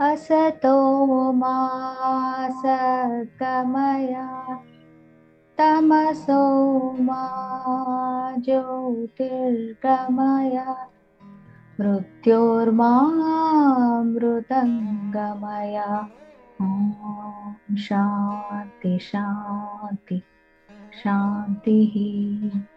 असतो मा तमसो मा ज्योतिर्गमय मृत्योर्मामृतङ्गमय। ॐ शान्ति शान्ति शान्तिः।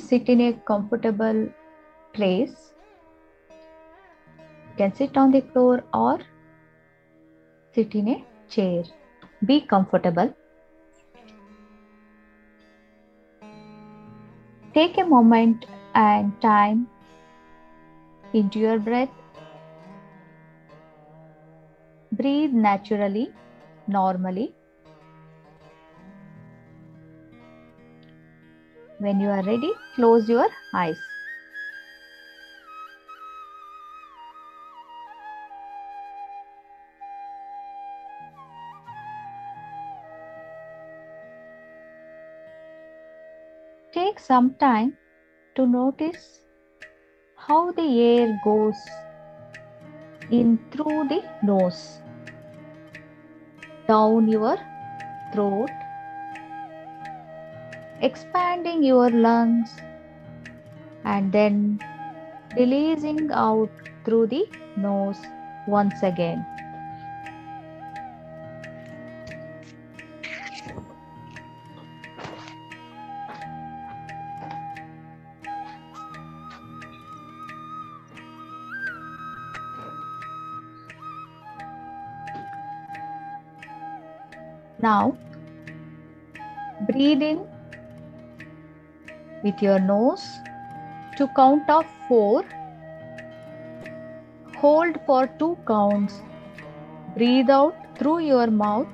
Sit in a comfortable place. You can sit on the floor or sit in a chair. Be comfortable. Take a moment and time into your breath. Breathe naturally, normally. When you are ready, close your eyes. Take some time to notice how the air goes in through the nose, down your throat, expanding your lungs, and then releasing out through the nose once again. Now, breathe in with your nose to count of 4. Hold for 2 counts. Breathe out through your mouth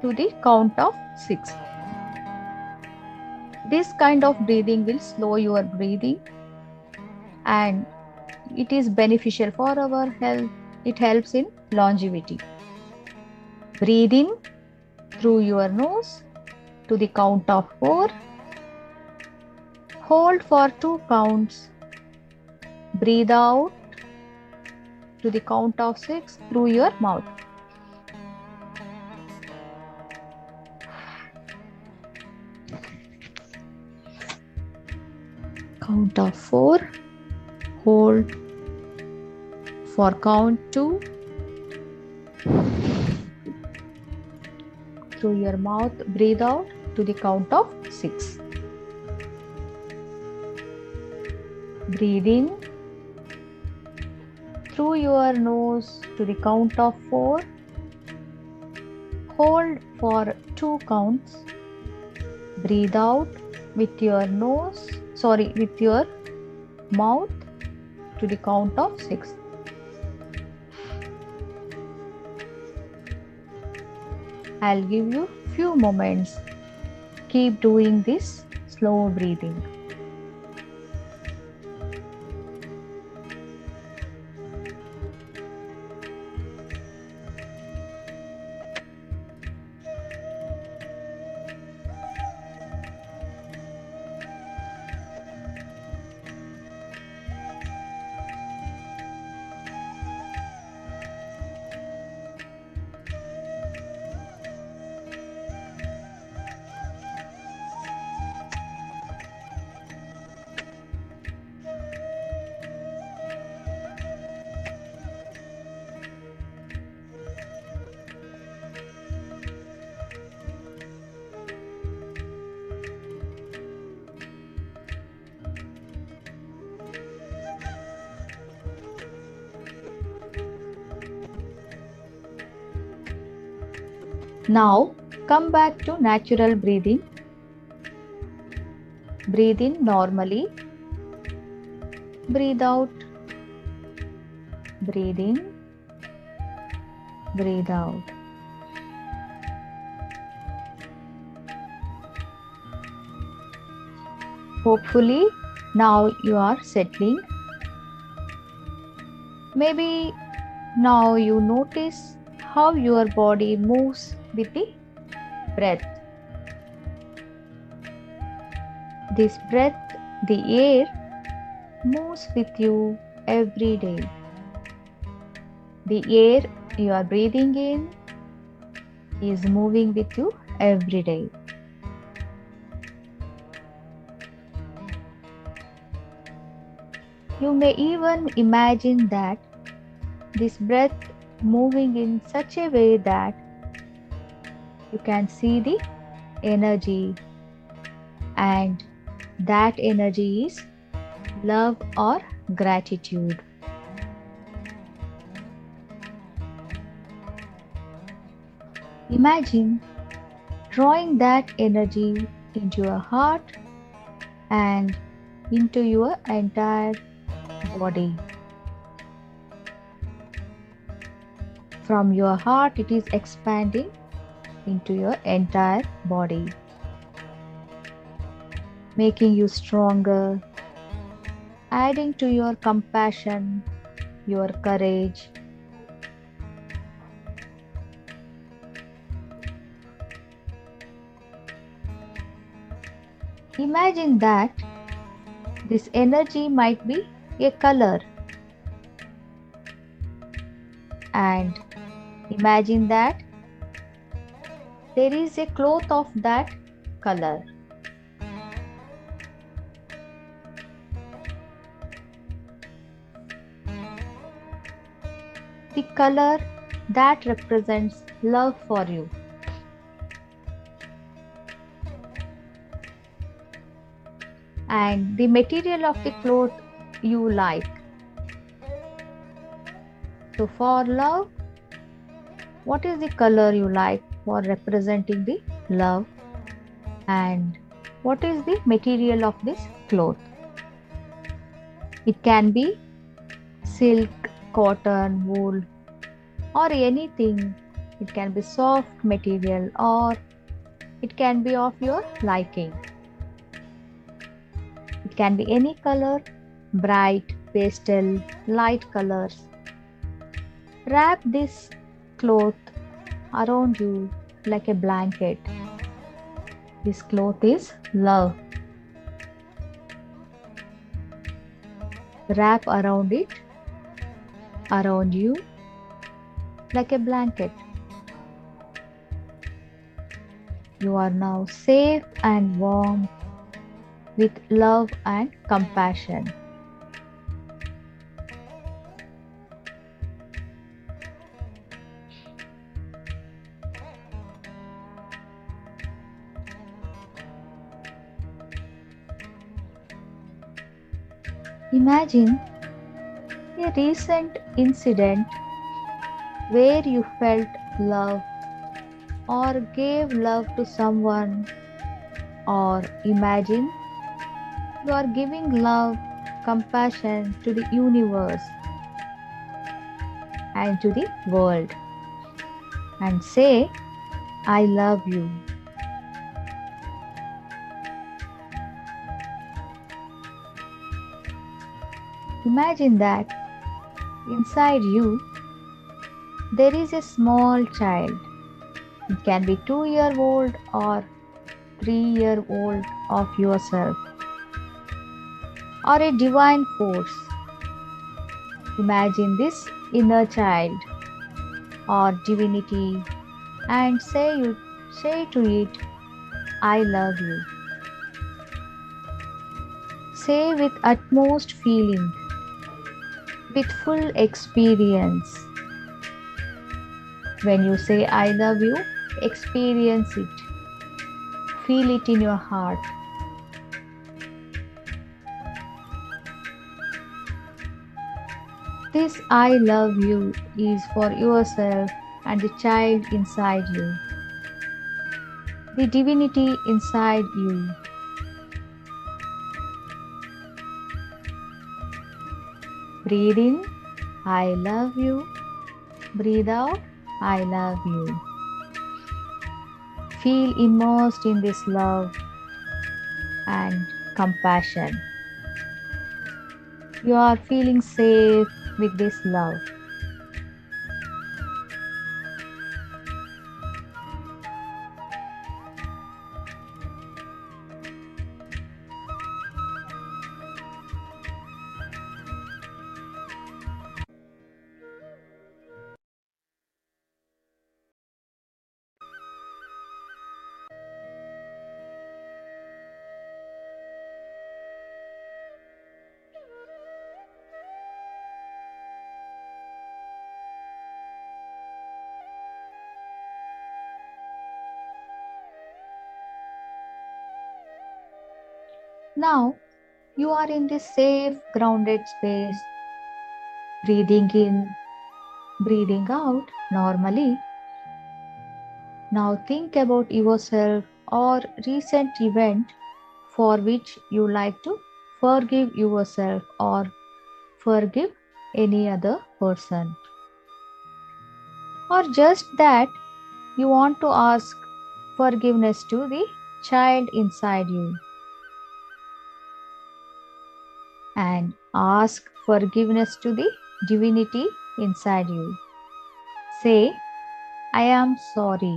to the count of 6. This kind of breathing will slow your breathing and it is beneficial for our health. It helps in longevity. Breathe in through your nose to the count of 4. Hold for 2 counts. Breathe out to the count of 6 through your mouth. Count of 4. Hold for count 2 through your mouth. Breathe out to the count of 6. Breathe in through your nose to the count of 4. Hold for 2 counts. Breathe out with your nose, sorry, with your mouth to the count of 6. I'll give you few moments. Keep doing this slow breathing. Now come back to natural breathing. Breathe in normally. Breathe out. Breathe in. Breathe out. Hopefully, now you are settling. Maybe Now you notice how your body moves with the breath. This breath, the air, moves with you every day. The air you are breathing in is moving with you every day. You may even imagine that this breath moving in such a way that you can see the energy and that energy is love or gratitude. Imagine drawing that energy into your heart and into your entire body. From your heart, it is expanding into your entire body, making you stronger, adding to your compassion, your courage. Imagine that this energy might be a color and imagine that there is a cloth of that color. The color that represents love for you. And the material of the cloth you like. So, for love, what is the color you like for representing the love? And what is the material of this cloth? It can be silk, cotton, wool, or anything. It can be soft material or it can be of your liking. It can be any color, bright, pastel, light colors. Wrap this cloth around you like a blanket. This cloth is love. Wrap around it, around you, like a blanket. You are now safe and warm with love and compassion. Imagine a recent incident where you felt love or gave love to someone, or imagine you are giving love, compassion to the universe and to the world, and say, I love you. Imagine that inside you there is a small child. It can be two year old or three year old of yourself or a divine force. Imagine this inner child or divinity and say you say to it, I love you. Say with utmost feeling, with full experience. When you say I love you, experience it. Feel it in your heart. This I love you is for yourself and the child inside you, the divinity inside you. Breathe in, I love you. Breathe out, I love you. Feel immersed in this love and compassion. You are feeling safe with this love. Now you are in this safe, grounded space. Breathing in, breathing out normally. Now think about yourself or recent event for which you like to forgive yourself or forgive any other person. Or just that you want to ask forgiveness to the child inside you. And ask forgiveness to the divinity inside you. Say, I am sorry.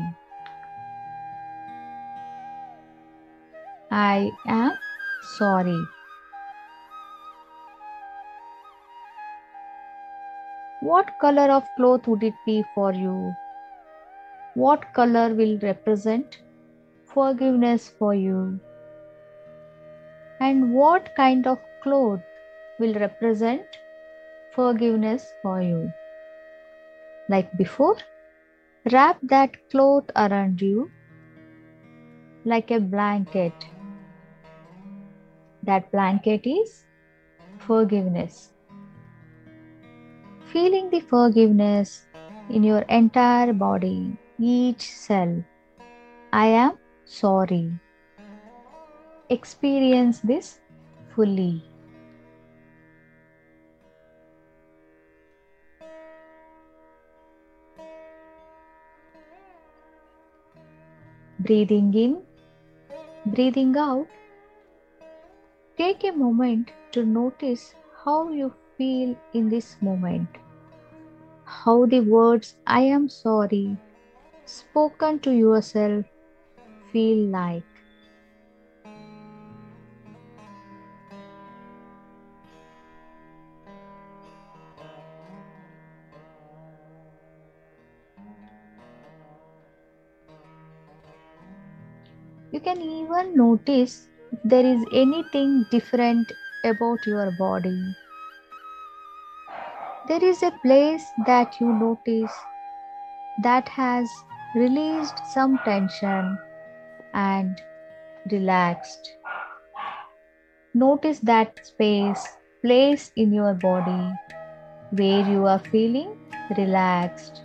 I am sorry. What color of cloth would it be for you? What color will represent forgiveness for you? And what kind of cloth will represent forgiveness for you? Like before, wrap that cloth around you like a blanket. That blanket is forgiveness. Feeling the forgiveness in your entire body each cell. I am sorry. Experience this fully. Breathing in, breathing out. Take a moment to notice how you feel in this moment. How the words I am sorry spoken to yourself feel like? You can even notice if there is anything different about your body. There is a place that you notice that has released some tension and relaxed. Notice that space, place in your body where you are feeling relaxed.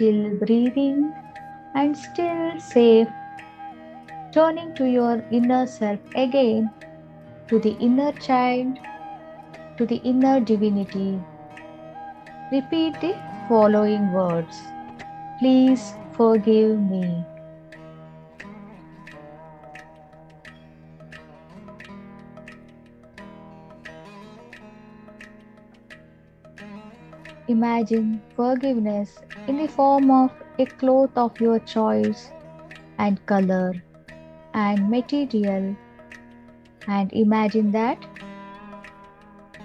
Still breathing and still safe, turning to your inner self again, to the inner child, to the inner divinity. Repeat the following words Please forgive me. Imagine forgiveness in the form of a cloth of your choice and color and material. And imagine that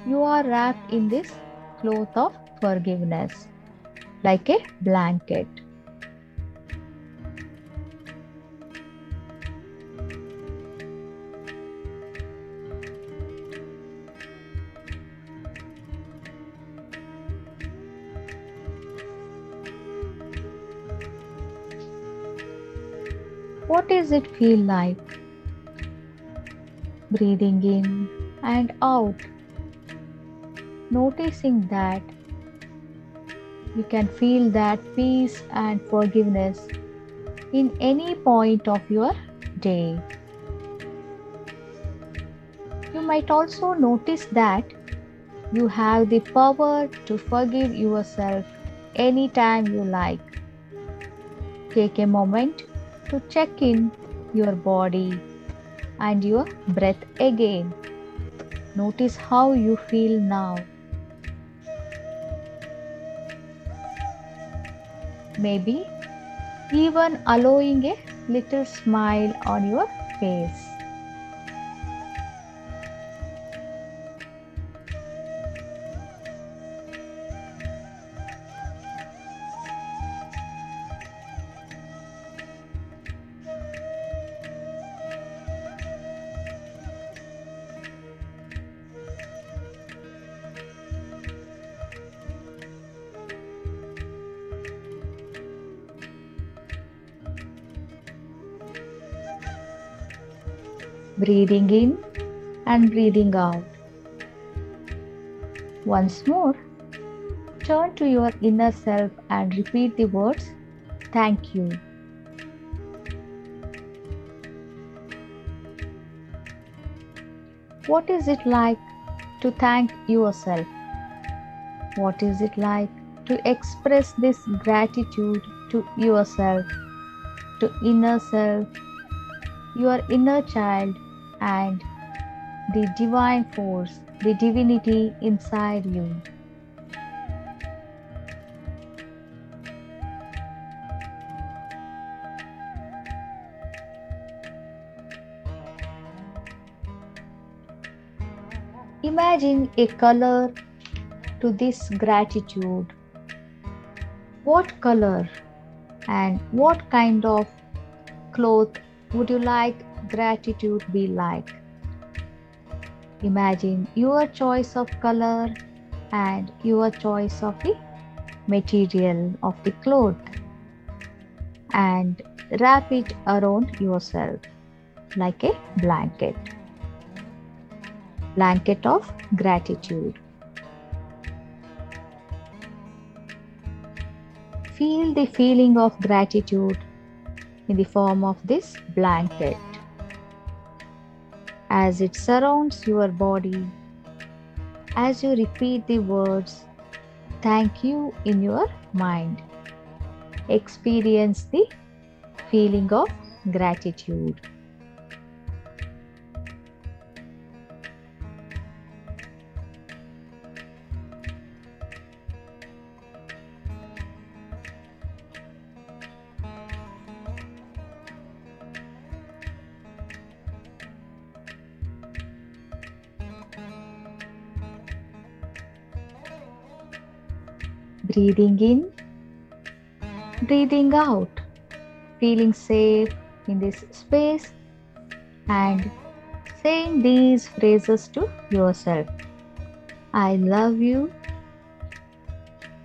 you are wrapped in this cloth of forgiveness like a blanket. Does it feel like? Breathing in and out. Noticing that you can feel that peace and forgiveness in any point of your day. You might also notice that you have the power to forgive yourself anytime you like. Take a moment to check in your body and your breath again. Notice how you feel now. Maybe even allowing a little smile on your face. Breathing in and breathing out. Once more, turn to your inner self and repeat the words, Thank you. What is it like to thank yourself? What is it like to express this gratitude to yourself, to inner self, your inner child, and the divine force, the divinity inside you. Imagine a color to this gratitude. What color and what kind of cloth would you like gratitude be like? Imagine your choice of color and your choice of the material of the cloth and wrap it around yourself like a blanket. Blanket of gratitude. Feel the feeling of gratitude in the form of this blanket as it surrounds your body as you repeat the words thank you in your mind. Experience the feeling of gratitude. Breathing in, breathing out, feeling safe in this space and saying these phrases to yourself. I love you.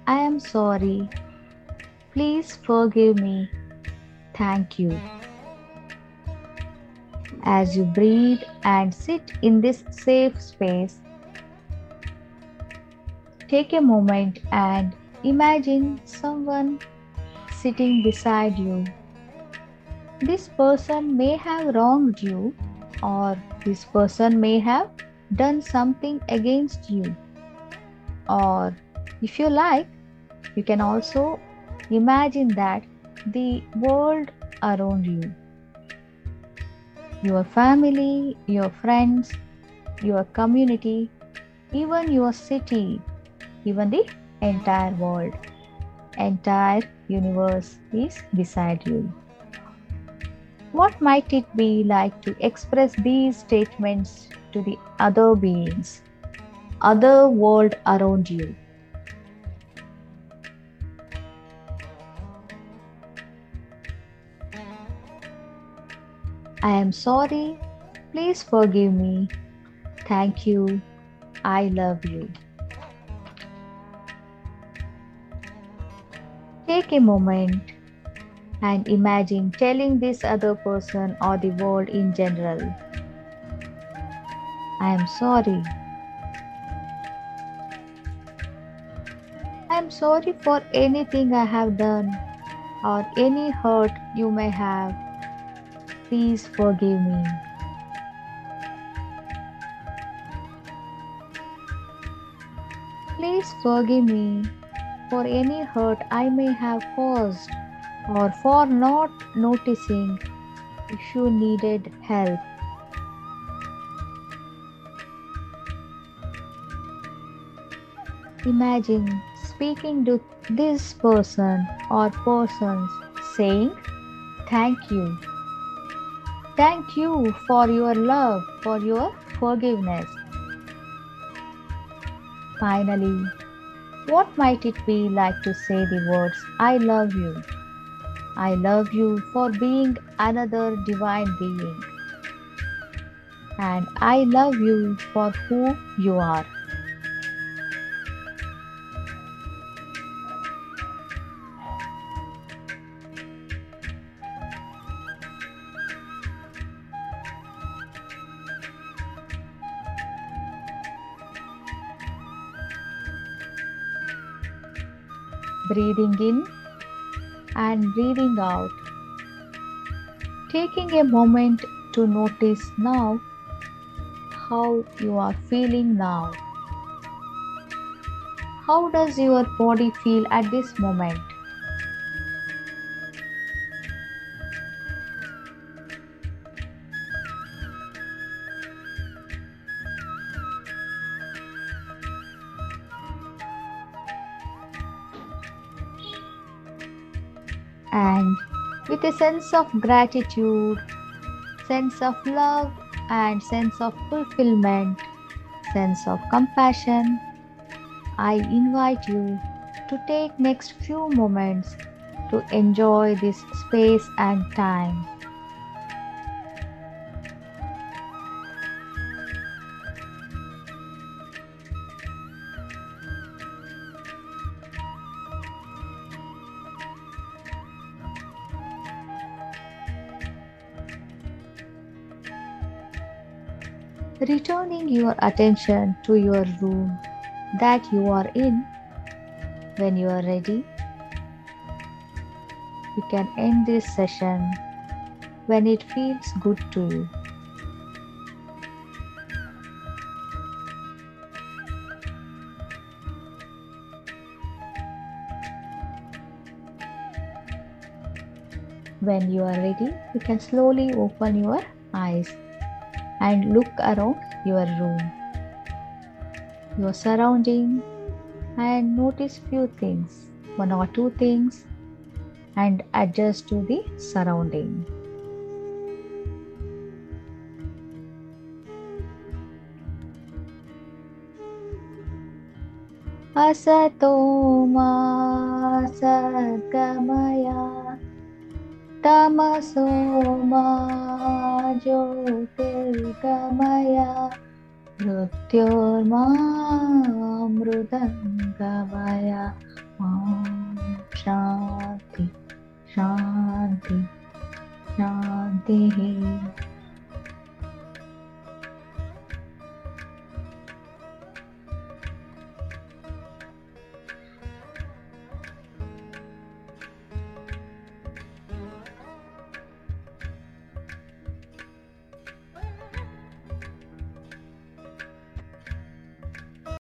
I am sorry. Please forgive me. Thank you. As you breathe and sit in this safe space, take a moment and Imagine someone sitting beside you. This person may have wronged you, or this person may have done something against you. Or if you like, you can also imagine that the world around you, your family, your friends, your community, even your city, even the entire world, entire universe is beside you. What might it be like to express these statements to the other beings, other world around you? I am sorry. Please forgive me. Thank you. I love you. A moment and imagine telling this other person or the world in general. I am sorry. I am sorry for anything I have done or any hurt you may have. Please forgive me. Please forgive me for any hurt I may have caused or for not noticing if you needed help. Imagine speaking to this person or persons saying, Thank you. Thank you for your love, for your forgiveness. Finally, what might it be like to say the words, I love you? I love you for being another divine being. And I love you for who you are. Breathing in and breathing out. Taking a moment to notice now how you are feeling now. How does your body feel at this moment? And with a sense of gratitude, sense of love, and sense of fulfillment, sense of compassion, I invite you to take next few moments to enjoy this space and time. Returning your attention to your room that you are in. When you are ready, you can end this session when it feels good to you. When you are ready, you can slowly open your eyes and look around your room, your surrounding, and notice few things, one or two things, and adjust to the surrounding. असतो मा सद्गमया तमसो मा ज्योतिर्गमया मृत्योर्मामृदङ्गमया ॐ शान्ति शान्ति शान्तिः।